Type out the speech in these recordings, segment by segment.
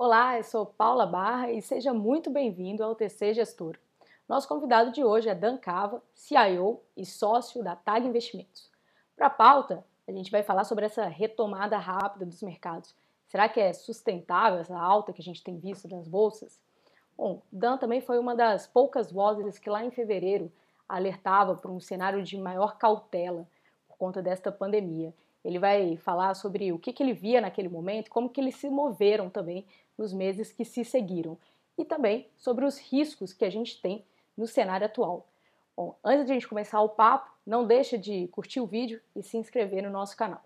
Olá, eu sou Paula Barra e seja muito bem-vindo ao TC Gestor. Nosso convidado de hoje é Dan Cava, CIO e sócio da TAG Investimentos. Para a pauta, a gente vai falar sobre essa retomada rápida dos mercados. Será que é sustentável essa alta que a gente tem visto nas bolsas? Bom, Dan também foi uma das poucas vozes que lá em fevereiro alertava para um cenário de maior cautela por conta desta pandemia. Ele vai falar sobre o que, que ele via naquele momento, como que eles se moveram também nos meses que se seguiram e também sobre os riscos que a gente tem no cenário atual. Bom, antes de a gente começar o papo, não deixe de curtir o vídeo e se inscrever no nosso canal.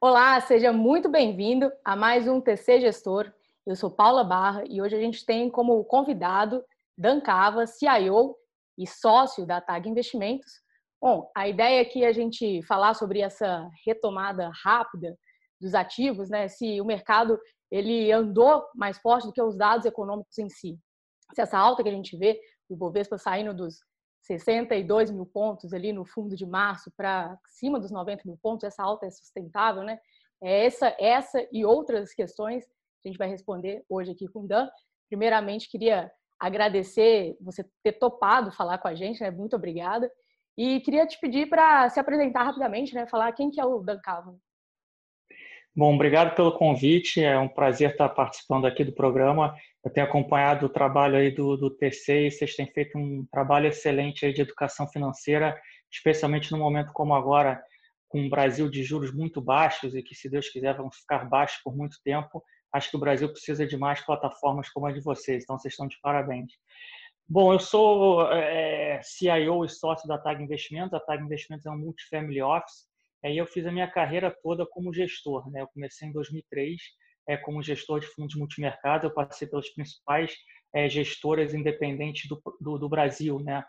Olá, seja muito bem-vindo a mais um TC Gestor. Eu sou Paula Barra e hoje a gente tem como convidado Dan Cava, CIO e sócio da TAG Investimentos, Bom, a ideia é a gente falar sobre essa retomada rápida dos ativos, né? Se o mercado ele andou mais forte do que os dados econômicos em si. Se essa alta que a gente vê, o Bovespa saindo dos 62 mil pontos ali no fundo de março para cima dos 90 mil pontos, essa alta é sustentável, né? É essa, essa e outras questões que a gente vai responder hoje aqui com o Dan. Primeiramente, queria agradecer você ter topado falar com a gente, né? Muito obrigada. E queria te pedir para se apresentar rapidamente, né? Falar quem que é o Dan Cavan. Bom, obrigado pelo convite. É um prazer estar participando aqui do programa. Eu tenho acompanhado o trabalho aí do, do TC e vocês têm feito um trabalho excelente aí de educação financeira, especialmente no momento como agora, com um Brasil de juros muito baixos e que, se Deus quiser, vão ficar baixos por muito tempo. Acho que o Brasil precisa de mais plataformas como a de vocês, então vocês estão de parabéns. Bom, eu sou é, CIO e sócio da TAG Investimentos. A TAG Investimentos é um multifamily office. Aí eu fiz a minha carreira toda como gestor. Né? Eu comecei em 2003 é, como gestor de fundos multimercado. Eu passei pelas principais é, gestoras independentes do, do, do, Brasil, né?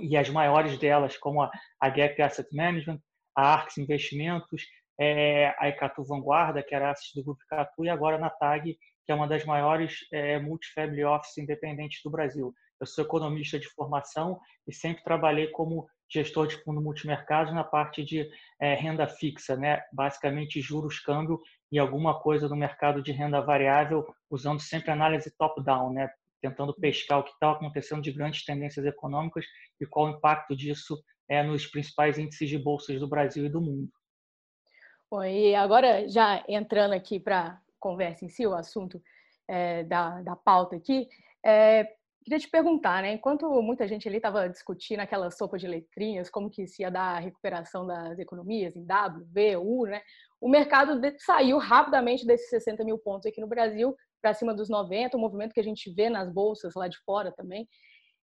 E as maiores delas, como a, a Gap Asset Management, a Arx Investimentos, é, a Ecatu Vanguarda, que era asset do Grupo Ecatu, e agora na TAG, que é uma das maiores é, multifamily offices independentes do Brasil. Eu sou economista de formação e sempre trabalhei como gestor de fundo multimercado na parte de é, renda fixa, né? basicamente juros, câmbio e alguma coisa no mercado de renda variável, usando sempre análise top-down, né? tentando pescar o que está acontecendo de grandes tendências econômicas e qual o impacto disso é nos principais índices de bolsas do Brasil e do mundo. Bom, e agora já entrando aqui para conversa em si, o assunto é, da, da pauta aqui, é, Queria te perguntar, né? Enquanto muita gente ali estava discutindo aquela sopa de letrinhas, como que se ia dar a recuperação das economias em W, V, U, né? O mercado saiu rapidamente desses 60 mil pontos aqui no Brasil para cima dos 90, o movimento que a gente vê nas bolsas lá de fora também.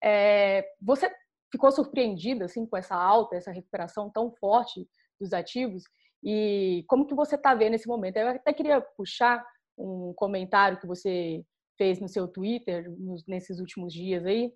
É, você ficou surpreendida assim com essa alta, essa recuperação tão forte dos ativos? E como que você está vendo esse momento? Eu até queria puxar um comentário que você fez no seu Twitter nos, nesses últimos dias aí.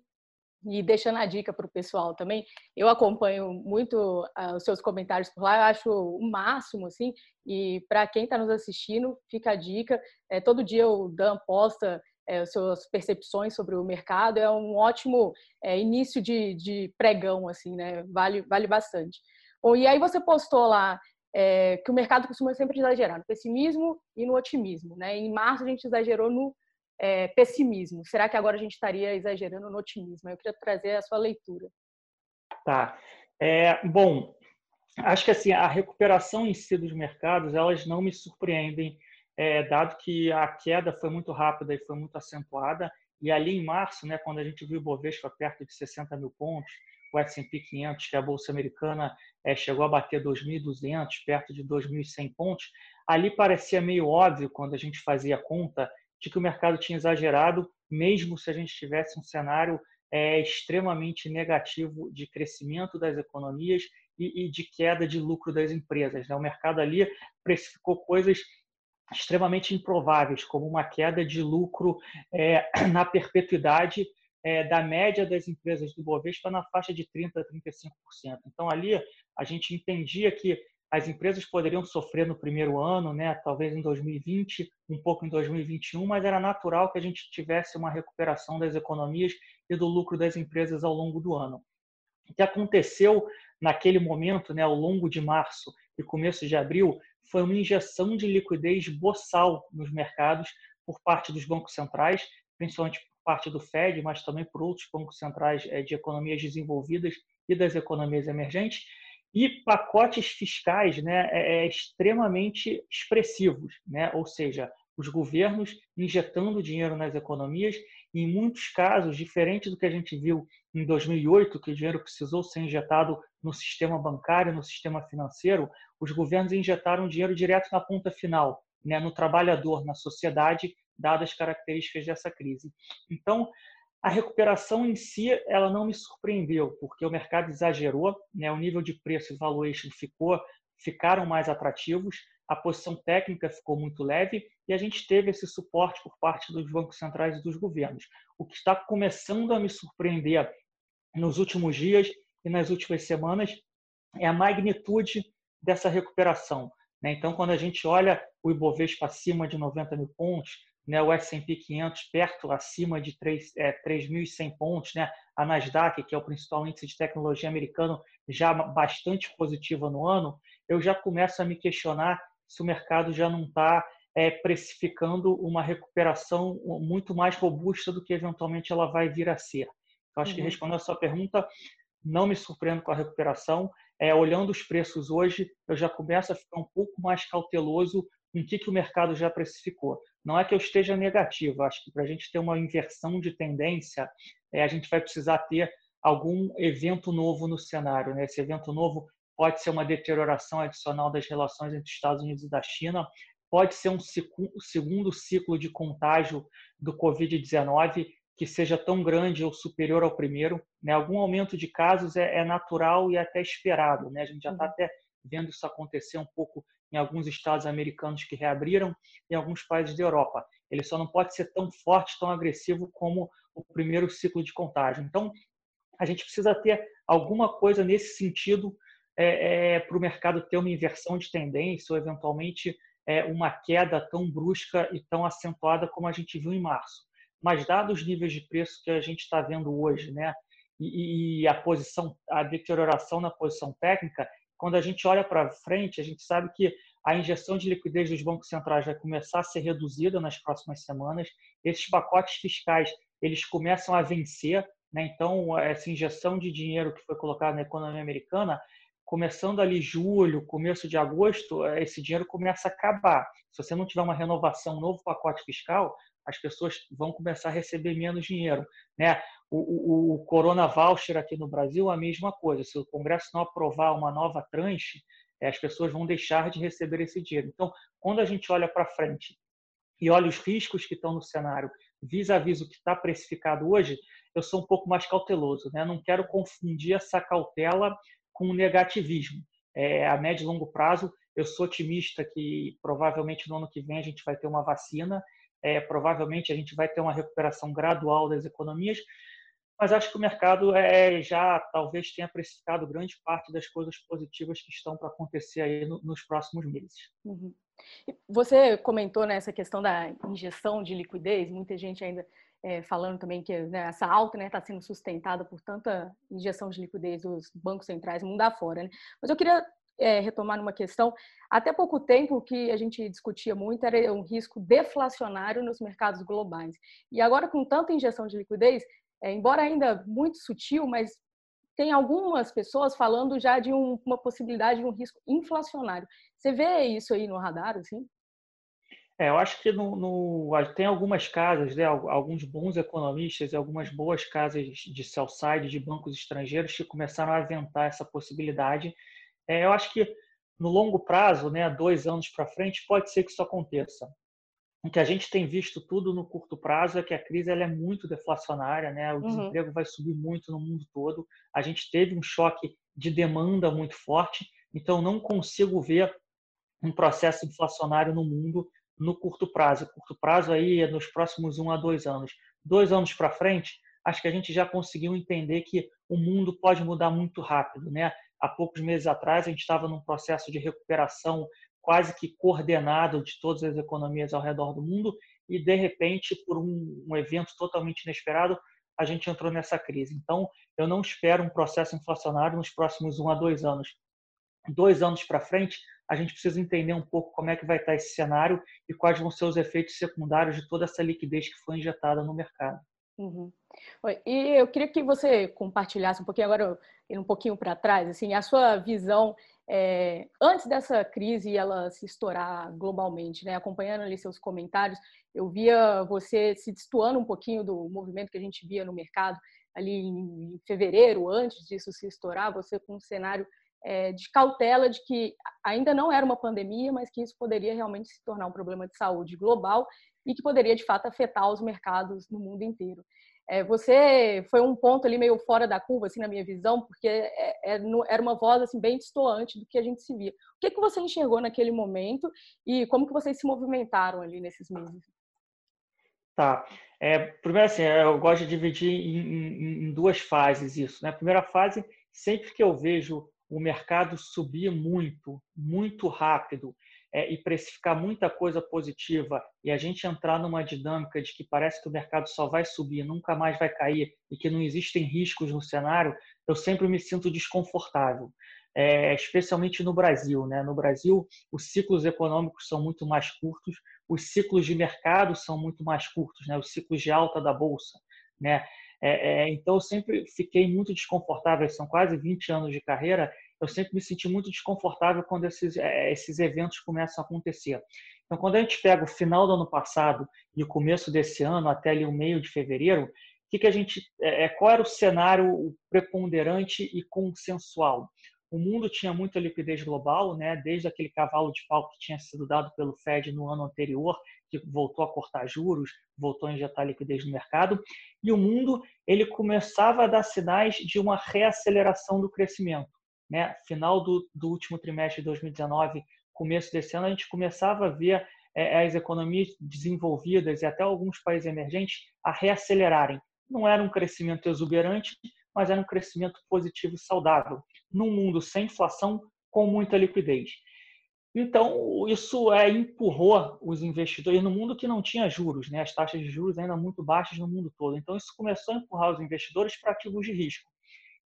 E deixando a dica para o pessoal também, eu acompanho muito uh, os seus comentários por lá, eu acho o máximo, assim, e para quem está nos assistindo, fica a dica. É, todo dia o Dan posta é, suas percepções sobre o mercado, é um ótimo é, início de, de pregão, assim, né? Vale, vale bastante. Bom, e aí você postou lá é, que o mercado costuma sempre exagerar no pessimismo e no otimismo, né? Em março a gente exagerou no é, pessimismo? Será que agora a gente estaria exagerando no otimismo? Eu queria trazer a sua leitura. Tá. É, bom, acho que assim a recuperação em si dos mercados elas não me surpreendem, é, dado que a queda foi muito rápida e foi muito acentuada. E ali em março, né, quando a gente viu o Bovespa perto de 60 mil pontos, o S&P 500, que é a bolsa americana, é, chegou a bater 2.200, perto de 2.100 pontos. Ali parecia meio óbvio quando a gente fazia a conta de que o mercado tinha exagerado, mesmo se a gente tivesse um cenário é, extremamente negativo de crescimento das economias e, e, de queda de lucro das empresas. Né? O mercado ali precificou coisas extremamente improváveis, como uma queda de lucro é, na perpetuidade é, da média das empresas do Bovespa na faixa de 30% a 35%. Então, ali a gente entendia que as empresas poderiam sofrer no primeiro ano, né, talvez em 2020, um pouco em 2021, mas era natural que a gente tivesse uma recuperação das economias e do lucro das empresas ao longo do ano. O que aconteceu naquele momento, né, ao longo de março e começo de abril, foi uma injeção de liquidez boçal nos mercados por parte dos bancos centrais, principalmente parte do Fed, mas também por outros bancos centrais eh, de economias desenvolvidas e das economias emergentes, e pacotes fiscais né, é, é, extremamente expressivos, né? ou seja, os governos injetando dinheiro nas economias, em muitos casos, diferente do que a gente viu em 2008, que o dinheiro precisou ser injetado no sistema bancário, no sistema financeiro, os governos injetaram dinheiro direto na ponta final, né, no trabalhador, na sociedade, dadas as características dessa crise. Então, a recuperação em si, ela não me surpreendeu, porque o mercado exagerou, né? o nível de preço e valuation ficou, ficaram mais atrativos, a posição técnica ficou muito leve e a gente teve esse suporte por parte dos bancos centrais e dos governos. O que está começando a me surpreender nos últimos dias e nas últimas semanas é a magnitude dessa recuperação. Né? Então, quando a gente olha o Ibovespa acima de 90 mil pontos, né, o S&P 500 perto, acima de 3.100 é, pontos, né, a Nasdaq, que é o principal índice de tecnologia americano, já bastante positiva no ano, eu já começo a me questionar se o mercado já não está é, precificando uma recuperação muito mais robusta do que eventualmente ela vai vir a ser. Então, acho uhum. que respondendo a sua pergunta, não me surpreendo com a recuperação. É, olhando os preços hoje, eu já começo a ficar um pouco mais cauteloso em que, que o mercado já precificou. Não é que eu esteja negativo, acho que para a gente ter uma inversão de tendência, é, a gente vai precisar ter algum evento novo no cenário. Né? Esse evento novo pode ser uma deterioração adicional das relações entre Estados Unidos e da China, pode ser um segundo ciclo de contágio do Covid-19 que seja tão grande ou superior ao primeiro. Né? Algum aumento de casos é, é natural e até esperado. Né? A gente já está uhum. até vendo isso acontecer um pouco em alguns estados americanos que reabriram em alguns países da Europa. Ele só não pode ser tão forte, tão agressivo como o primeiro ciclo de contágio. Então, a gente precisa ter alguma coisa nesse sentido é, é, para o mercado ter uma inversão de tendência ou, eventualmente, é, uma queda tão brusca e tão acentuada como a gente viu em março. Mas, dados os níveis de preço que a gente está vendo hoje, né, e, e a posição, a deterioração na posição técnica, quando a gente olha para frente, a gente sabe que a injeção de liquidez dos bancos centrais vai começar a ser reduzida nas próximas semanas. Esses pacotes fiscais eles começam a vencer, né? então essa injeção de dinheiro que foi colocada na economia americana, começando ali julho, começo de agosto, esse dinheiro começa a acabar. Se você não tiver uma renovação, um novo pacote fiscal, as pessoas vão começar a receber menos dinheiro. Né? O, o, o Corona Voucher aqui no Brasil, a mesma coisa. Se o Congresso não aprovar uma nova tranche, é, as pessoas vão deixar de receber esse dinheiro. Então, quando a gente olha para frente e olha os riscos que estão no cenário vis-à-vis o que está precificado hoje, eu sou um pouco mais cauteloso. Né? Não quero confundir essa cautela com o negativismo. É, a médio e longo prazo, eu sou otimista que provavelmente no ano que vem a gente vai ter uma vacina é, provavelmente a gente vai ter uma recuperação gradual das economias, mas acho que o mercado é, já talvez tenha precificado grande parte das coisas positivas que estão para acontecer aí no, nos próximos meses. Uhum. Você comentou nessa questão da injeção de liquidez, muita gente ainda é, falando também que né, essa alta está né, tá sendo sustentada por tanta injeção de liquidez dos bancos centrais mundo afora. Né? Mas eu queria é, retomar numa questão. Até pouco tempo, o que a gente discutia muito era um risco deflacionário nos mercados globais. E agora, com tanta injeção de liquidez, é, embora ainda muito sutil, mas tem algumas pessoas falando já de um, uma possibilidade de um risco inflacionário. Você vê isso aí no radar, assim? É, eu acho que no, no, tem algumas casas, né, alguns bons economistas e algumas boas casas de sell-side, de bancos estrangeiros, que começaram a aventar essa possibilidade é, eu acho que no longo prazo, né, dois anos para frente, pode ser que isso aconteça. O que a gente tem visto tudo no curto prazo é que a crise ela é muito deflacionária, né? O uhum. desemprego vai subir muito no mundo todo. A gente teve um choque de demanda muito forte, então não consigo ver um processo inflacionário no mundo no curto prazo. Curto prazo aí é nos próximos um a dois anos. Dois anos para frente, acho que a gente já conseguiu entender que o mundo pode mudar muito rápido, né? há poucos meses atrás, a gente estava num processo de recuperação quase que coordenado de todas as economias ao redor do mundo e, de repente, por um, um evento totalmente inesperado, a gente entrou nessa crise. Então, eu não espero um processo inflacionário nos próximos um a dois anos. Dois anos para frente, a gente precisa entender um pouco como é que vai estar esse cenário e quais vão ser os efeitos secundários de toda essa liquidez que foi injetada no mercado. Uhum. E eu queria que você compartilhasse um pouquinho agora, um pouquinho para trás, assim, a sua visão é, antes dessa crise ela se estourar globalmente, né? Acompanhando ali seus comentários, eu via você se destoando um pouquinho do movimento que a gente via no mercado ali em fevereiro, antes disso se estourar, você com um cenário é, de cautela de que ainda não era uma pandemia, mas que isso poderia realmente se tornar um problema de saúde global e que poderia de fato afetar os mercados no mundo inteiro. É, você foi um ponto ali meio fora da curva, assim, na minha visão, porque é, é, era uma voz assim bem distoante do que a gente se via. O que, que você enxergou naquele momento e como que vocês se movimentaram ali nesses meses? Tá. É, primeiro, assim, eu gosto de dividir em, em, em duas fases isso. Né? A primeira fase, sempre que eu vejo o mercado subir muito, muito rápido é, e precificar muita coisa positiva e a gente entrar numa dinâmica de que parece que o mercado só vai subir, nunca mais vai cair e que não existem riscos no cenário, eu sempre me sinto desconfortável. É, especialmente no Brasil. Né? No Brasil, os ciclos econômicos são muito mais curtos, os ciclos de mercado são muito mais curtos, né? os ciclos de alta da bolsa. Né? É, é, então, eu sempre fiquei muito desconfortável, são quase 20 anos de carreira, eu sempre me senti muito desconfortável quando esses, é, esses eventos começam a acontecer. Então, quando a gente pega o final do ano passado e o começo desse ano, até ali o meio de fevereiro, que, que a gente, é, é, qual era o cenário preponderante e consensual? O mundo tinha muita liquidez global, né? desde aquele cavalo de pau que tinha sido dado pelo Fed no ano anterior, que voltou a cortar juros, voltou a injetar liquidez no mercado, e o mundo ele começava a dar sinais de uma reaceleração do crescimento né, final do, do último trimestre de 2019, começo desse ano, a gente começava a ver é, as economias desenvolvidas e até alguns países emergentes a reacelerarem. Não era um crescimento exuberante, mas era um crescimento positivo e saudável, num mundo sem inflação, com muita liquidez. Então, isso é, empurrou os investidores no mundo que não tinha juros, né? as taxas de juros ainda muito baixas no mundo todo. Então, isso começou a empurrar os investidores para ativos de risco.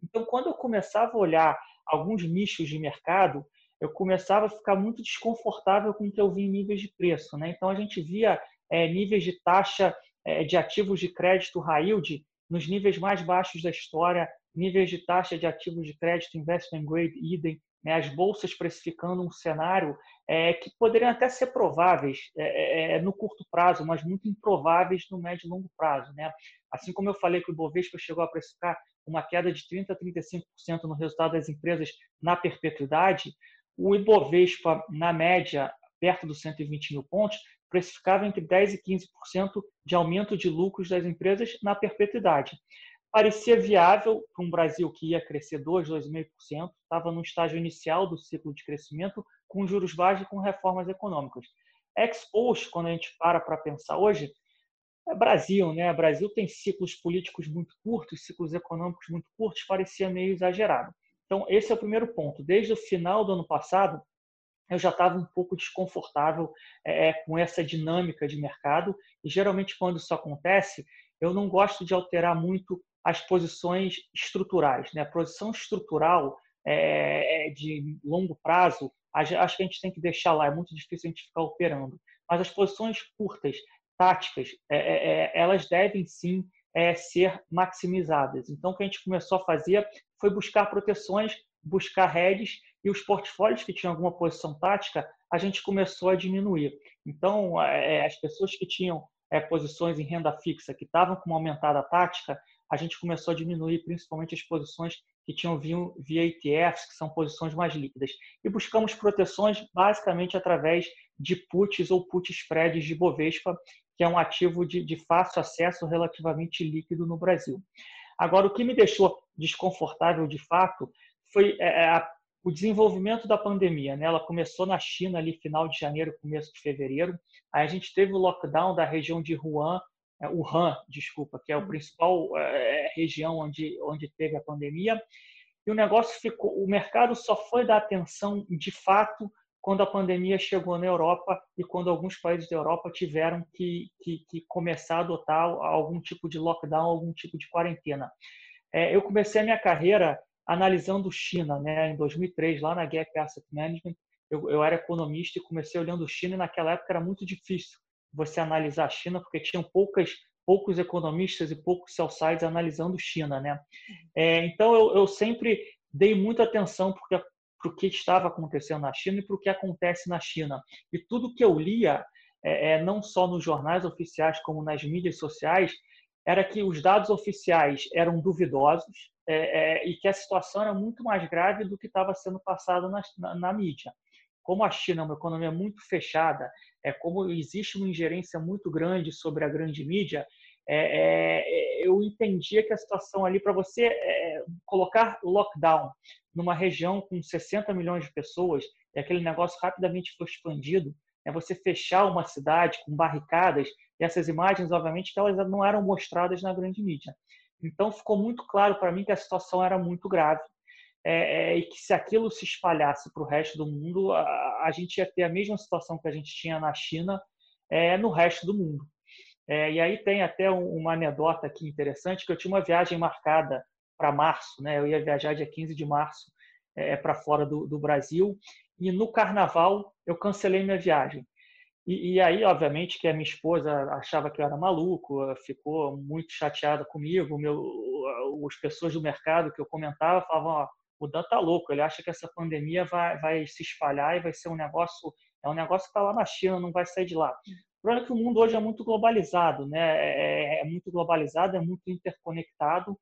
Então, quando eu começava a olhar alguns nichos de mercado, eu começava a ficar muito desconfortável com o que eu vi em níveis de preço. Né? Então, a gente via é, níveis de taxa é, de ativos de crédito high yield nos níveis mais baixos da história, níveis de taxa de ativos de crédito investment grade idem, né? as bolsas precificando um cenário é, que poderiam até ser prováveis é, é, é, no curto prazo, mas muito improváveis no médio e longo prazo. Né? Assim como eu falei que o Bovespa chegou a precificar uma queda de 30% a 35% no resultado das empresas na perpetuidade, o Ibovespa, na média, perto dos 120 mil pontos, precificava entre 10% e 15% de aumento de lucros das empresas na perpetuidade. Parecia viável para um Brasil que ia crescer 2%, 2,5%, estava no estágio inicial do ciclo de crescimento, com juros baixos e com reformas econômicas. Ex-post, quando a gente para para pensar hoje, é Brasil, né? O Brasil tem ciclos políticos muito curtos, ciclos econômicos muito curtos, parecia meio exagerado. Então, esse é o primeiro ponto. Desde o final do ano passado, eu já estava um pouco desconfortável é, é, com essa dinâmica de mercado, e geralmente, quando isso acontece, eu não gosto de alterar muito as posições estruturais. Né? A posição estrutural é, é de longo prazo, acho que a gente tem que deixar lá, é muito difícil a gente ficar operando. Mas as posições curtas, táticas, é, é, é, elas devem sim é, ser maximizadas. Então, o que a gente começou a fazer foi buscar proteções, buscar hedges e os portfólios que tinham alguma posição tática, a gente começou a diminuir. Então, é, as pessoas que tinham é, posições em renda fixa, que estavam com uma aumentada tática, a gente começou a diminuir principalmente as posições que tinham vindo via ETFs, que são posições mais líquidas. E buscamos proteções basicamente através de puts ou put spreads de Bovespa, que é um ativo de, de fácil acesso relativamente líquido no Brasil. Agora, o que me deixou desconfortável de fato foi é, é, a, o desenvolvimento da pandemia. Né? Ela começou na China ali final de janeiro, começo de fevereiro. Aí a gente teve o lockdown da região de Wuhan, é, Wuhan, desculpa, que é a uhum. principal é, região onde, onde teve a pandemia. E o negócio ficou, o mercado só foi dar atenção de fato quando a pandemia chegou na Europa e quando alguns países da Europa tiveram que, que, que começar a adotar algum tipo de lockdown, algum tipo de quarentena. É, eu comecei a minha carreira analisando China, né, em 2003, lá na Gap Asset Management. Eu, eu era economista e comecei olhando China e naquela época era muito difícil você analisar a China porque tinham poucas poucos economistas e poucos sell-sides analisando China, né? É, então eu, eu, sempre dei muita atenção porque para o que estava acontecendo na China e para o que acontece na China. E tudo que eu lia, é, é, não só nos jornais oficiais como nas mídias sociais, era que os dados oficiais eram duvidosos é, é, e que a situação era muito mais grave do que estava sendo passado na, na, na, mídia. Como a China é uma economia muito fechada, é como existe uma ingerência muito grande sobre a grande mídia, é, é, eu entendia que a situação ali para você é, colocar lockdown numa região com 60 milhões de pessoas e aquele negócio rapidamente foi expandido, é você fechar uma cidade com barricadas e essas imagens, obviamente, que elas não eram mostradas na grande mídia. Então, ficou muito claro para mim que a situação era muito grave é, é, e que se aquilo se espalhasse para o resto do mundo, a, a, gente ia ter a mesma situação que a gente tinha na China é, no resto do mundo. É, e aí tem até uma anedota aqui interessante, que eu tinha uma viagem marcada para março, né? eu ia viajar dia 15 de março é, para fora do, do Brasil, e no carnaval eu cancelei minha viagem. E, e, aí, obviamente, que a minha esposa achava que eu era maluco, ficou muito chateada comigo. Meu, as pessoas do mercado que eu comentava falavam: ó, o Dan tá louco, ele acha que essa pandemia vai, vai se espalhar e vai ser um negócio, é um negócio que está lá na China, não vai sair de lá. O problema é que o mundo hoje é muito globalizado, né? É, é, é muito globalizado, é muito interconectado.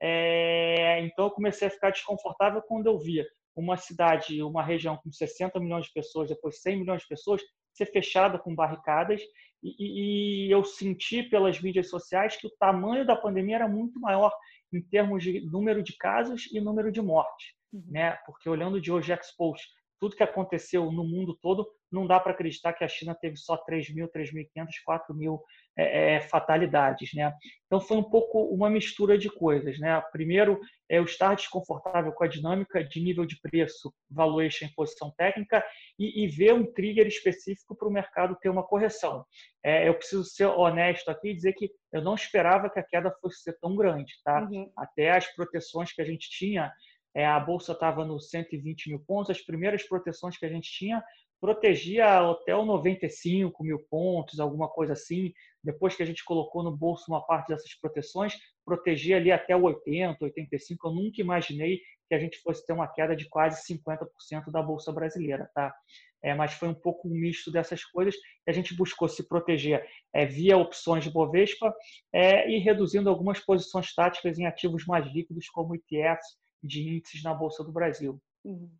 É, então, eu comecei a ficar desconfortável quando eu via uma cidade, uma região com 60 milhões de pessoas, depois 100 milhões de pessoas, ser fechada com barricadas e, e, eu senti pelas mídias sociais que o tamanho da pandemia era muito maior em termos de número de casos e número de mortes, uhum. né? Porque olhando de hoje Exposed, tudo que aconteceu no mundo todo, não dá para acreditar que a China teve só 3 mil, 3.500, 4 mil é, é, fatalidades. Né? Então, foi um pouco uma mistura de coisas. Né? Primeiro, é eu estar desconfortável com a dinâmica de nível de preço, valuation em posição técnica e, e ver um trigger específico para o mercado ter uma correção. É, eu preciso ser honesto aqui e dizer que eu não esperava que a queda fosse ser tão grande. Tá? Uhum. Até as proteções que a gente tinha é, a bolsa estava no 120 mil pontos, as primeiras proteções que a gente tinha protegia até o 95 mil pontos, alguma coisa assim. Depois que a gente colocou no bolso uma parte dessas proteções, protegia ali até o 80, 85. Eu nunca imaginei que a gente fosse ter uma queda de quase 50% da bolsa brasileira, tá? É, mas foi um pouco um misto dessas coisas que a gente buscou se proteger é, via opções de Bovespa é, e reduzindo algumas posições táticas em ativos mais líquidos como ETFs de índices na Bolsa do Brasil. Uhum.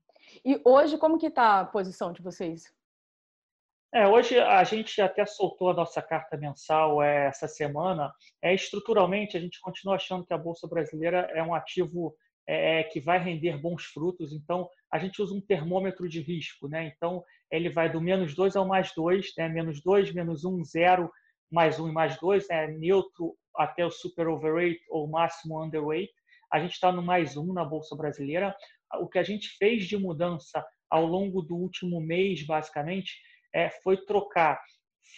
E hoje, como que está a posição de vocês? É, hoje a gente até soltou a nossa carta mensal é, essa semana. É, estruturalmente, a gente continua achando que a Bolsa Brasileira é um ativo é, que vai render bons frutos. Então, a gente usa um termômetro de risco. Né? Então, ele vai do menos 2 ao mais 2, né? menos 2, menos 1, 0, mais 1 e mais 2, né? neutro até o super overweight ou máximo underweight a gente está no mais um na Bolsa Brasileira. O que a gente fez de mudança ao longo do último mês, basicamente, é, foi trocar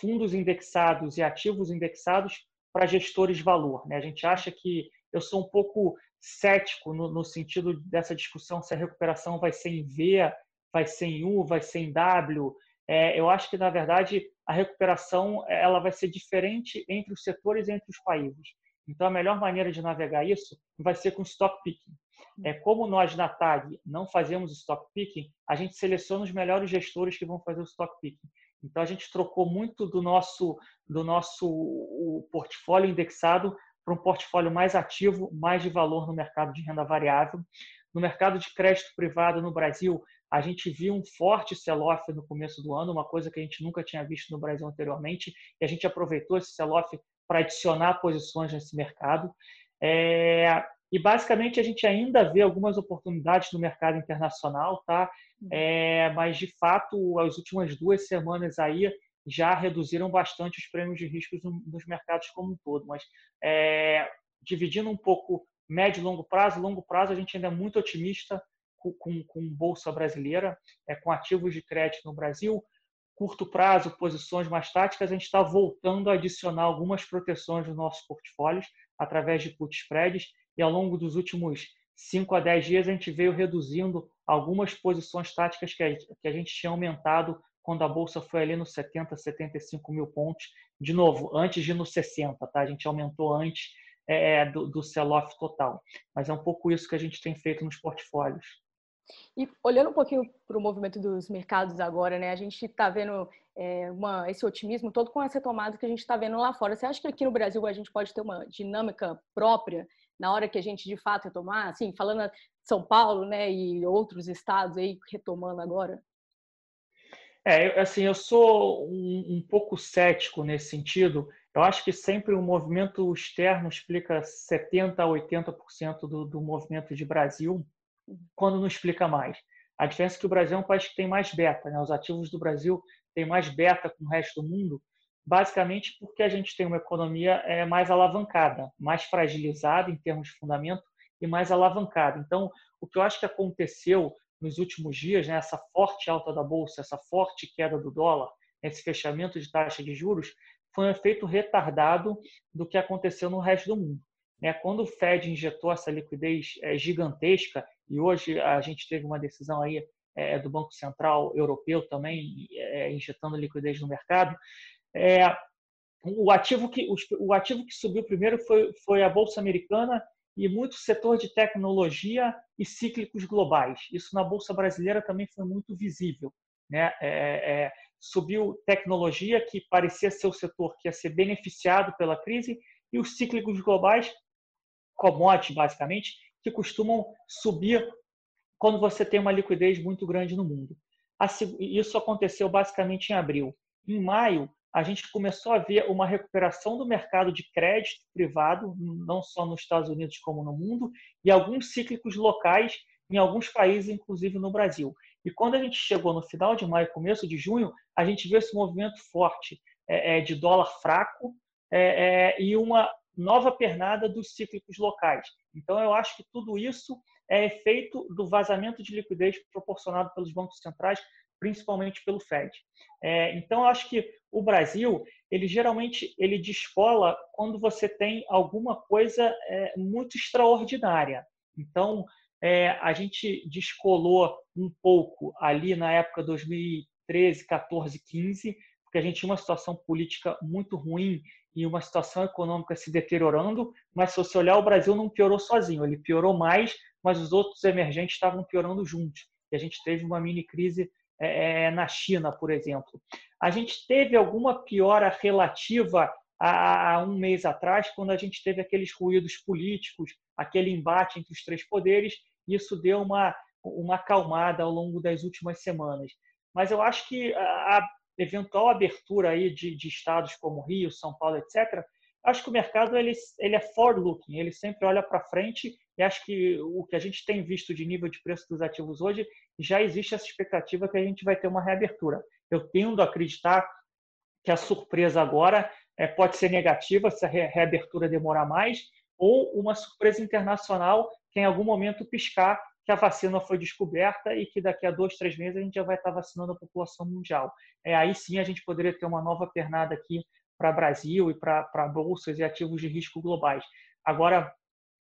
fundos indexados e ativos indexados para gestores de valor. Né? A gente acha que eu sou um pouco cético no, no, sentido dessa discussão se a recuperação vai ser em V, vai ser em U, vai ser em W. É, eu acho que, na verdade, a recuperação ela vai ser diferente entre os setores e entre os países. Então, a melhor maneira de navegar isso vai ser com stock picking. É como nós na TAG não fazemos stock picking, a gente seleciona os melhores gestores que vão fazer o stock picking. Então a gente trocou muito do nosso do nosso portfólio indexado para um portfólio mais ativo, mais de valor no mercado de renda variável. No mercado de crédito privado no Brasil, a gente viu um forte sell-off no começo do ano, uma coisa que a gente nunca tinha visto no Brasil anteriormente, e a gente aproveitou esse sell-off para adicionar posições nesse mercado. É, e basicamente a gente ainda vê algumas oportunidades no mercado internacional, tá? Uhum. É, mas de fato as últimas duas semanas aí já reduziram bastante os prêmios de riscos nos mercados como um todo. Mas é, dividindo um pouco médio e longo prazo, longo prazo a gente ainda é muito otimista com, com bolsa brasileira, é, com ativos de crédito no Brasil, curto prazo, posições mais táticas, a gente está voltando a adicionar algumas proteções nos nossos portfólios através de put spreads e ao longo dos últimos 5 a 10 dias a gente veio reduzindo algumas posições táticas que a gente tinha aumentado quando a bolsa foi ali nos 70, 75 mil pontos. De novo, antes de nos 60, tá? A gente aumentou antes é, é, do, do sell-off total. Mas é um pouco isso que a gente tem feito nos portfólios. E olhando um pouquinho para o movimento dos mercados agora, né? A gente está vendo é, uma, esse otimismo todo com as retomadas que a gente está vendo lá fora. Você acha que aqui no Brasil a gente pode ter uma dinâmica própria na hora que a gente de fato retomar? Assim, falando São Paulo, né, e outros estados aí retomando agora. É, assim, eu sou um, um, pouco cético nesse sentido. Eu acho que sempre o movimento externo explica 70% a 80% do, do movimento de Brasil, quando não explica mais. A diferença é que o Brasil é um país que tem mais beta, né? os ativos do Brasil têm mais beta com o resto do mundo, basicamente porque a gente tem uma economia é, mais alavancada, mais fragilizada em termos de fundamento e mais alavancada. Então, o que eu acho que aconteceu nos últimos dias, né, essa forte alta da bolsa, essa forte queda do dólar, esse fechamento de taxa de juros, foi um efeito retardado do que aconteceu no resto do mundo. Né? Quando o Fed injetou essa liquidez é, gigantesca, e hoje a gente teve uma decisão aí é, do Banco Central Europeu também é, injetando liquidez no mercado, é, o, ativo que, o, ativo que subiu primeiro foi, foi a Bolsa Americana e muito setor de tecnologia e cíclicos globais. Isso na Bolsa Brasileira também foi muito visível. Né? É, é, subiu tecnologia, que parecia ser o setor que ia ser beneficiado pela crise, e os cíclicos globais, commodities basicamente, que costumam subir quando você tem uma liquidez muito grande no mundo. Isso aconteceu basicamente em abril. Em maio, a gente começou a ver uma recuperação do mercado de crédito privado, não só nos Estados Unidos como no mundo, e alguns cíclicos locais em alguns países, inclusive no Brasil. E quando a gente chegou no final de maio, começo de junho, a gente viu esse movimento forte é, é, de dólar fraco é, e uma nova pernada dos cíclicos locais. Então, eu acho que tudo isso é efeito do vazamento de liquidez proporcionado pelos bancos centrais principalmente pelo Fed. É, então, eu acho que o Brasil, ele geralmente ele descola quando você tem alguma coisa é, muito extraordinária. Então, é, a gente descolou um pouco ali na época 2013, 14, 15, porque a gente tinha uma situação política muito ruim e uma situação econômica se deteriorando, mas se você olhar, o Brasil não piorou sozinho, ele piorou mais, mas os outros emergentes estavam piorando juntos. E a gente teve uma mini crise é, é, na China, por exemplo. A gente teve alguma piora relativa a, a um mês atrás, quando a gente teve aqueles ruídos políticos, aquele embate entre os três poderes, e isso deu uma, uma acalmada ao longo das últimas semanas. Mas eu acho que a eventual abertura aí de, de estados como Rio, São Paulo, etc., acho que o mercado ele, ele é forward-looking, ele sempre olha para frente e acho que o que a gente tem visto de nível de preço dos ativos hoje, já existe essa expectativa que a gente vai ter uma reabertura. Eu tendo a acreditar que a surpresa agora é, pode ser negativa se a reabertura demorar mais, ou uma surpresa internacional que em algum momento piscar que a vacina foi descoberta e que daqui a dois, três meses a gente já vai estar vacinando a população mundial. É, aí sim a gente poderia ter uma nova pernada aqui para Brasil e para bolsas e ativos de risco globais. Agora,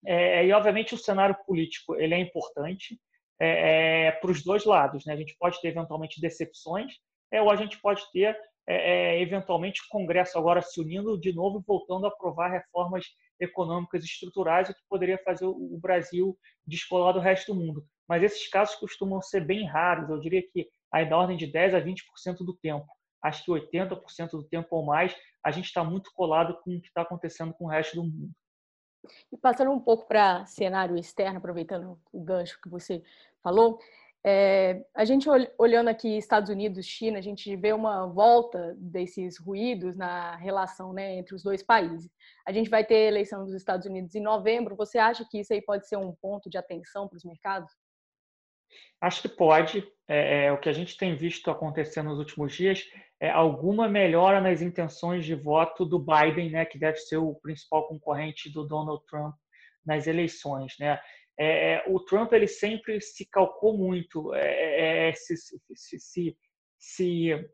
é, e obviamente o cenário político ele é importante é, é, para os dois lados. Né? A gente pode ter eventualmente decepções, é, ou a gente pode ter é, é, eventualmente o Congresso agora se unindo de novo e voltando a aprovar reformas econômicas estruturais, o que poderia fazer o Brasil descolar do resto do mundo. Mas esses casos costumam ser bem raros, eu diria que aí da ordem de 10 a 20% do tempo acho que 80% do tempo ou mais, a gente está muito colado com o que está acontecendo com o resto do mundo. E passando um pouco para cenário externo, aproveitando o gancho que você falou, é, a gente olhando aqui Estados Unidos, China, a gente vê uma volta desses ruídos na relação né, entre os dois países. A gente vai ter eleição dos Estados Unidos em novembro. Você acha que isso aí pode ser um ponto de atenção para os mercados? Acho que pode. É, é, o que a gente tem visto acontecer nos últimos dias é alguma melhora nas intenções de voto do Biden, né, que deve ser o principal concorrente do Donald Trump nas eleições. Né? É, o Trump ele sempre se calcou muito é, se, se, se, se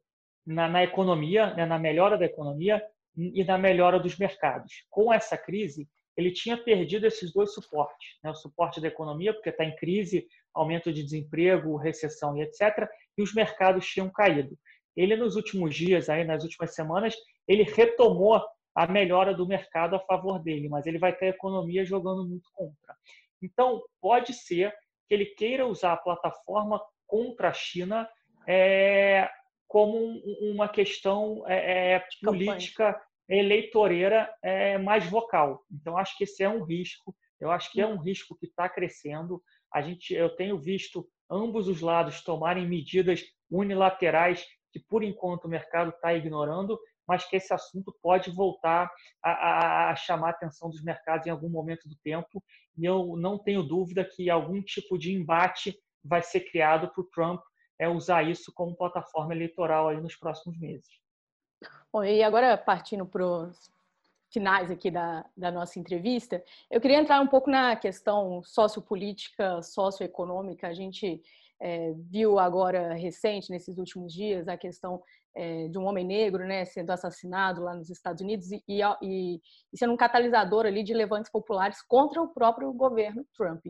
na, na, economia, né, na melhora da economia e na melhora dos mercados. Com essa crise, ele tinha perdido esses dois suportes, né, o suporte da economia, porque está em crise, aumento de desemprego, recessão e etc., e os mercados tinham caído. Ele, nos últimos dias, aí, nas últimas semanas, ele retomou a melhora do mercado a favor dele, mas ele vai ter a economia jogando muito contra. Então, pode ser que ele queira usar a plataforma contra a China é, como uma questão é, é política eleitoreira é, mais vocal. Então, acho que esse é um risco. Eu acho que é um risco que está crescendo. A gente, eu tenho visto ambos os lados tomarem medidas unilaterais que, por enquanto, o mercado está ignorando mas que esse assunto pode voltar a, a, chamar a atenção dos mercados em algum momento do tempo. E eu não tenho dúvida que algum tipo de embate vai ser criado para o Trump é usar isso como plataforma eleitoral aí nos próximos meses. Bom, e agora partindo para os finais aqui da, da nossa entrevista, eu queria entrar um pouco na questão sociopolítica, socioeconômica. A gente é, viu agora recente, nesses últimos dias, a questão é, de um homem negro né, sendo assassinado lá nos Estados Unidos e, e, e, sendo um catalisador ali de levantes populares contra o próprio governo Trump.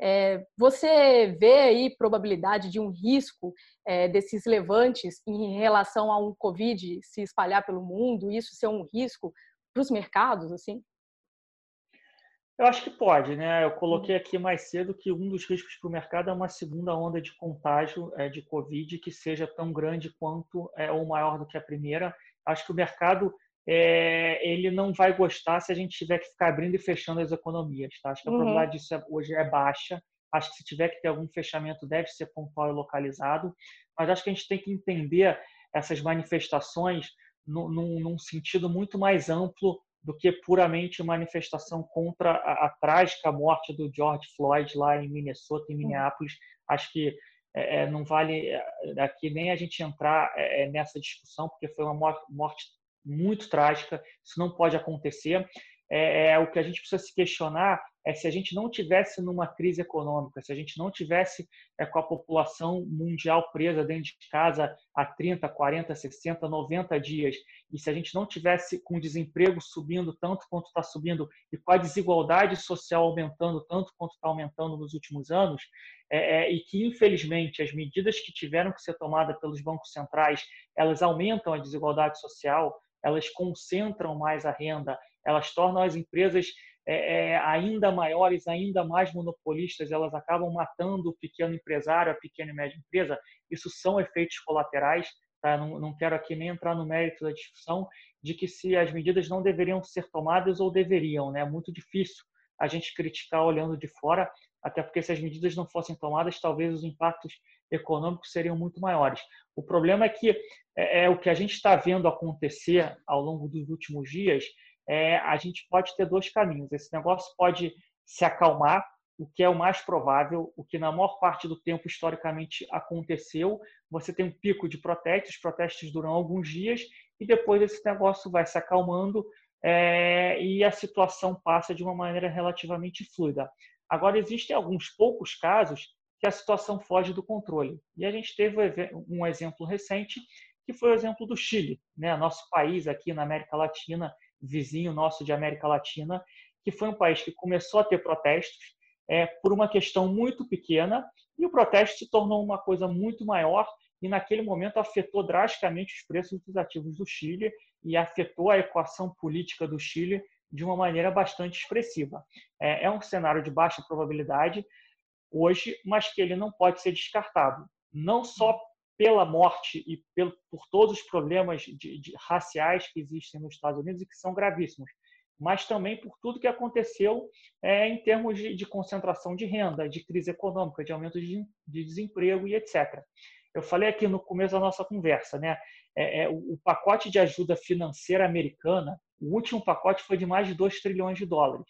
É, você vê aí probabilidade de um risco desses levantes em relação a um Covid se espalhar pelo mundo, isso ser um risco para os mercados, assim? Eu acho que pode, né? Eu coloquei aqui mais cedo que um dos riscos para o mercado é uma segunda onda de contágio é, de Covid que seja tão grande quanto é, ou maior do que a primeira. Acho que o mercado é, ele não vai gostar se a gente tiver que ficar abrindo e fechando as economias. Tá? Acho que a uhum. probabilidade disso é, hoje é baixa. Acho que se tiver que ter algum fechamento deve ser pontual e localizado. Mas acho que a gente tem que entender essas manifestações num, num sentido muito mais amplo do que puramente manifestação contra a, a, trágica morte do George Floyd lá em Minnesota, em Minneapolis. Acho que é, é não vale é, aqui nem a gente entrar é, é, nessa discussão, porque foi uma morte muito trágica, isso não pode acontecer. É, é, o que a gente precisa se questionar é se a gente não tivesse numa crise econômica, se a gente não tivesse é, com a população mundial presa dentro de casa há 30, 40, 60, 90 dias, e se a gente não tivesse com o desemprego subindo tanto quanto está subindo e com a desigualdade social aumentando tanto quanto está aumentando nos últimos anos, é, é, e que infelizmente as medidas que tiveram que ser tomadas pelos bancos centrais elas aumentam a desigualdade social, elas concentram mais a renda, elas tornam as empresas é, é, ainda maiores, ainda mais monopolistas, elas acabam matando o pequeno empresário, a pequena e média empresa. Isso são efeitos colaterais. Tá? Não, não quero aqui nem entrar no mérito da discussão de que se as medidas não deveriam ser tomadas ou deveriam. Né? É muito difícil a gente criticar olhando de fora, até porque se as medidas não fossem tomadas, talvez os impactos econômicos seriam muito maiores. O problema é que é, é o que a gente está vendo acontecer ao longo dos últimos dias é, a gente pode ter dois caminhos. Esse negócio pode se acalmar, o que é o mais provável, o que na maior parte do tempo historicamente aconteceu. Você tem um pico de protestos, os protestos duram alguns dias e depois esse negócio vai se acalmando é, e a situação passa de uma maneira relativamente fluida. Agora, existem alguns poucos casos que a situação foge do controle. E a gente teve um exemplo recente, que foi o exemplo do Chile, né? nosso país aqui na América Latina, vizinho nosso de América Latina, que foi um país que começou a ter protestos é, por uma questão muito pequena e o protesto se tornou uma coisa muito maior e naquele momento afetou drasticamente os preços dos ativos do Chile e afetou a equação política do Chile de uma maneira bastante expressiva. É, é um cenário de baixa probabilidade hoje, mas que ele não pode ser descartado, não só pela morte e por todos os problemas de, de, raciais que existem nos Estados Unidos e que são gravíssimos, mas também por tudo que aconteceu é, em termos de, de, concentração de renda, de crise econômica, de aumento de, de, desemprego e etc. Eu falei aqui no começo da nossa conversa, né? É, é, o, o pacote de ajuda financeira americana, o último pacote foi de mais de 2 trilhões de dólares.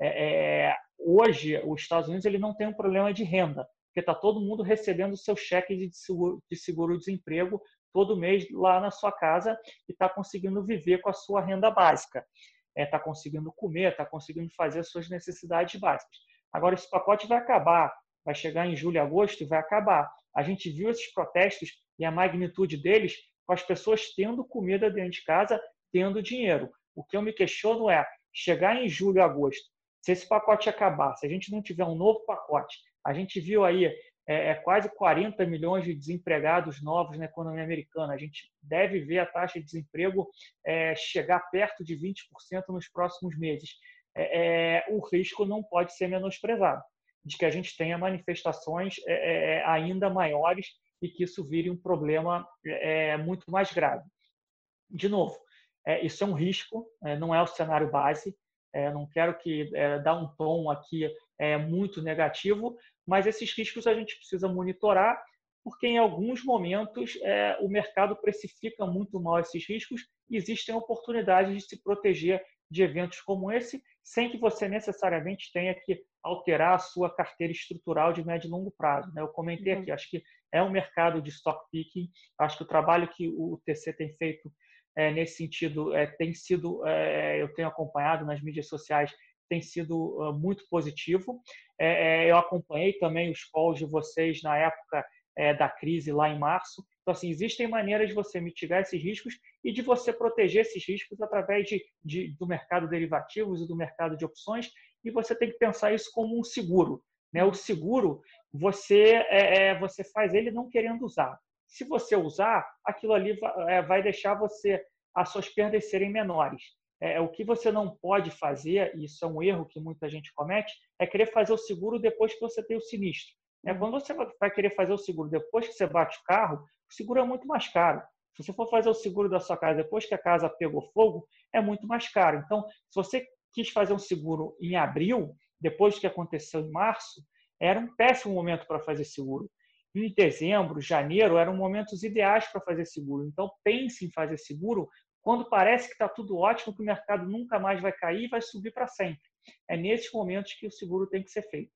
É, é, hoje, os Estados Unidos ele não tem um problema de renda, porque está todo mundo recebendo o seu cheque de seguro-desemprego todo mês lá na sua casa e está conseguindo viver com a sua renda básica. Está é, tá conseguindo comer, está conseguindo fazer as suas necessidades básicas. Agora, esse pacote vai acabar, vai chegar em julho, agosto e vai acabar. A gente viu esses protestos e a magnitude deles com as pessoas tendo comida dentro de casa, tendo dinheiro. O que eu me questiono é, chegar em julho, agosto, se esse pacote acabar, se a gente não tiver um novo pacote, a gente viu aí é, é quase 40 milhões de desempregados novos na economia americana. A gente deve ver a taxa de desemprego é, chegar perto de 20% nos próximos meses. É, é, o risco não pode ser menosprezado de que a gente tenha manifestações é, ainda maiores e que isso vire um problema muito mais grave. De novo, isso é um risco, não é o cenário base. Não quero que dar um tom aqui muito negativo, mas esses riscos a gente precisa monitorar, porque em alguns momentos é, o mercado precifica muito mal esses riscos e existem oportunidades de se proteger de eventos como esse, sem que você necessariamente tenha que alterar a sua carteira estrutural de médio e longo prazo. Né? Eu comentei uhum. aqui, acho que é um mercado de stock picking, acho que o trabalho que o TC tem feito é, nesse sentido é, tem sido, é, eu tenho acompanhado nas mídias sociais, tem sido uh, muito positivo. É, é, eu acompanhei também os calls de vocês na época é, da crise lá em março. Então, assim, existem maneiras de você mitigar esses riscos e de você proteger esses riscos através de, de, do mercado de derivativos e do mercado de opções. E você tem que pensar isso como um seguro. Né? O seguro, você, é, você faz ele não querendo usar. Se você usar, aquilo ali é, vai deixar você as suas perdas serem menores. É, o que você não pode fazer, e isso é um erro que muita gente comete, é querer fazer o seguro depois que você tem o sinistro. É, quando você vai querer fazer o seguro depois que você bate o carro, o seguro é muito mais caro. Se você for fazer o seguro da sua casa depois que a casa pegou fogo, é muito mais caro. Então, se você quis fazer um seguro em abril, depois que aconteceu em março, era um péssimo momento para fazer seguro em dezembro, janeiro, eram momentos ideais para fazer seguro. Então, pense em fazer seguro quando parece que está tudo ótimo, que o mercado nunca mais vai cair vai subir para sempre. É nesses momentos que o seguro tem que ser feito.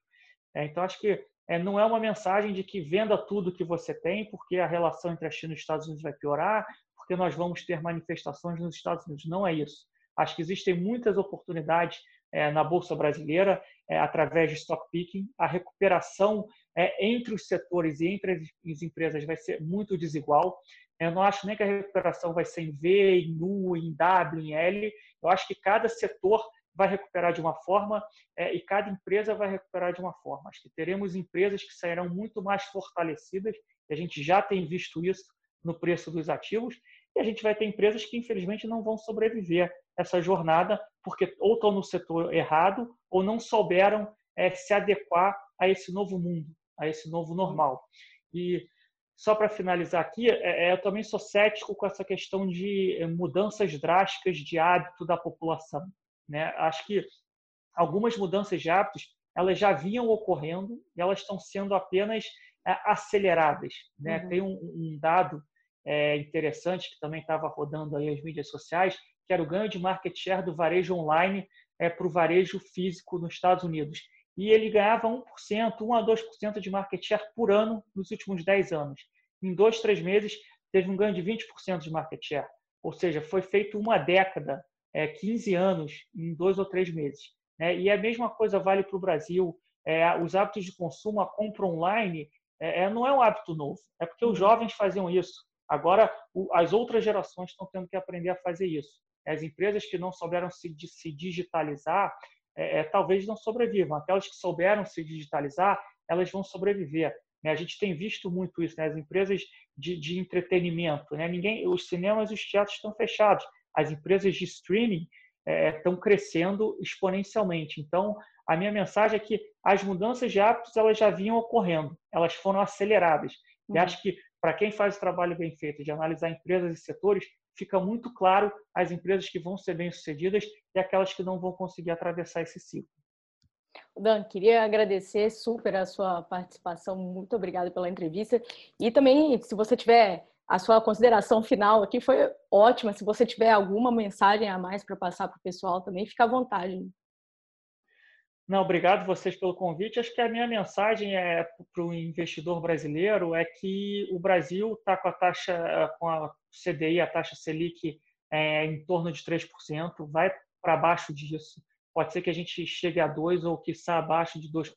É, então, acho que é, não é uma mensagem de que venda tudo que você tem, porque a relação entre a China e os Estados Unidos vai piorar, porque nós vamos ter manifestações nos Estados Unidos. Não é isso. Acho que existem muitas oportunidades é, na Bolsa Brasileira é, através de stock picking. A recuperação é, entre os setores e entre as empresas vai ser muito desigual. Eu não acho nem que a recuperação vai ser em V, em U, em W, em L. Eu acho que cada setor vai recuperar de uma forma é, e cada empresa vai recuperar de uma forma. Acho que teremos empresas que sairão muito mais fortalecidas, e a gente já tem visto isso no preço dos ativos, e a gente vai ter empresas que, infelizmente, não vão sobreviver essa jornada, porque ou estão no setor errado ou não souberam é, se adequar a esse novo mundo, a esse novo normal. E só para finalizar aqui, é, é, eu também sou cético com essa questão de é, mudanças drásticas de hábito da população. Né? Acho que algumas mudanças de hábitos elas já vinham ocorrendo e elas estão sendo apenas é, aceleradas. Né? Uhum. Tem um, um dado é, interessante que também estava rodando aí as mídias sociais, que era o ganho de market share do varejo online é, para o varejo físico nos Estados Unidos. E ele ganhava 1%, 1 a 2% de market share por ano nos últimos 10 anos. Em dois, três meses, teve um ganho de 20% de market share. Ou seja, foi feito uma década, é, 15 anos, em dois ou três meses. Né? E a mesma coisa vale para o Brasil. É, os hábitos de consumo, a compra online, é, é não é um hábito novo. É porque os uhum. jovens faziam isso. Agora, as outras gerações estão tendo que aprender a fazer isso. As empresas que não souberam se, se digitalizar, é, é, talvez não sobrevivam. Aquelas que souberam se digitalizar, elas vão sobreviver. Né? A gente tem visto muito isso. Né? As empresas de, de entretenimento, né? ninguém, os cinemas e os teatros estão fechados. As empresas de streaming é, estão crescendo exponencialmente. Então, a minha mensagem é que as mudanças de hábitos elas já vinham ocorrendo, elas foram aceleradas. E uhum. acho que para quem faz o trabalho bem feito de analisar empresas e setores, fica muito claro as empresas que vão ser bem-sucedidas e aquelas que não vão conseguir atravessar esse ciclo. Dan, queria agradecer super a sua participação, muito obrigada pela entrevista. E também, se você tiver a sua consideração final aqui, foi ótima. Se você tiver alguma mensagem a mais para passar para o pessoal também, fica à vontade. Não, obrigado vocês pelo convite. Acho que a minha mensagem é para o investidor brasileiro é que o Brasil está com a taxa, com a CDI, a taxa Selic é, em torno de 3%, vai para baixo disso, pode ser que a gente chegue a 2% ou que abaixo de 2%,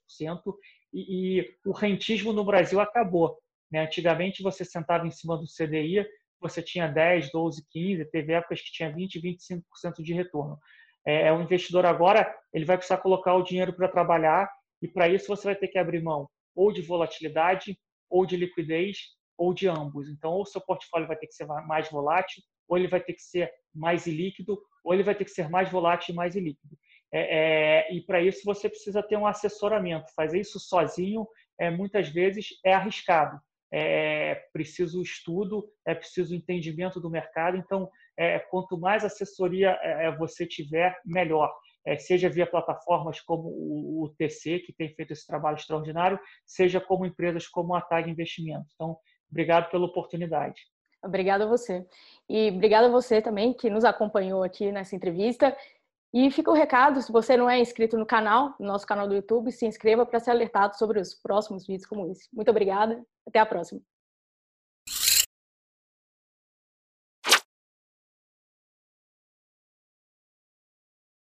e, e o rentismo no Brasil acabou. Né? Antigamente você sentava em cima do CDI, você tinha 10, 12, 15, teve épocas que tinha 20, 25% de retorno. É, o investidor agora ele vai precisar colocar o dinheiro para trabalhar e para isso você vai ter que abrir mão ou de volatilidade, ou de liquidez, ou de ambos. Então, ou o seu portfólio vai ter que ser mais volátil, ou ele vai ter que ser mais ilíquido, ou ele vai ter que ser mais volátil e mais ilíquido. É, é, e para isso você precisa ter um assessoramento. Fazer isso sozinho, é, muitas vezes, é arriscado. É preciso estudo, é preciso entendimento do mercado. Então, é, quanto mais assessoria é, é você tiver, melhor é, seja via plataformas como o, o, TC, que tem feito esse trabalho extraordinário, seja como empresas como a TAG Investimento. Então, obrigado pela oportunidade. Obrigada a você. E obrigada a você também que nos acompanhou aqui nessa entrevista. E fica o recado, se você não é inscrito no canal, no nosso canal do YouTube, se inscreva para ser alertado sobre os próximos vídeos como esse. Muito obrigada, até a próxima.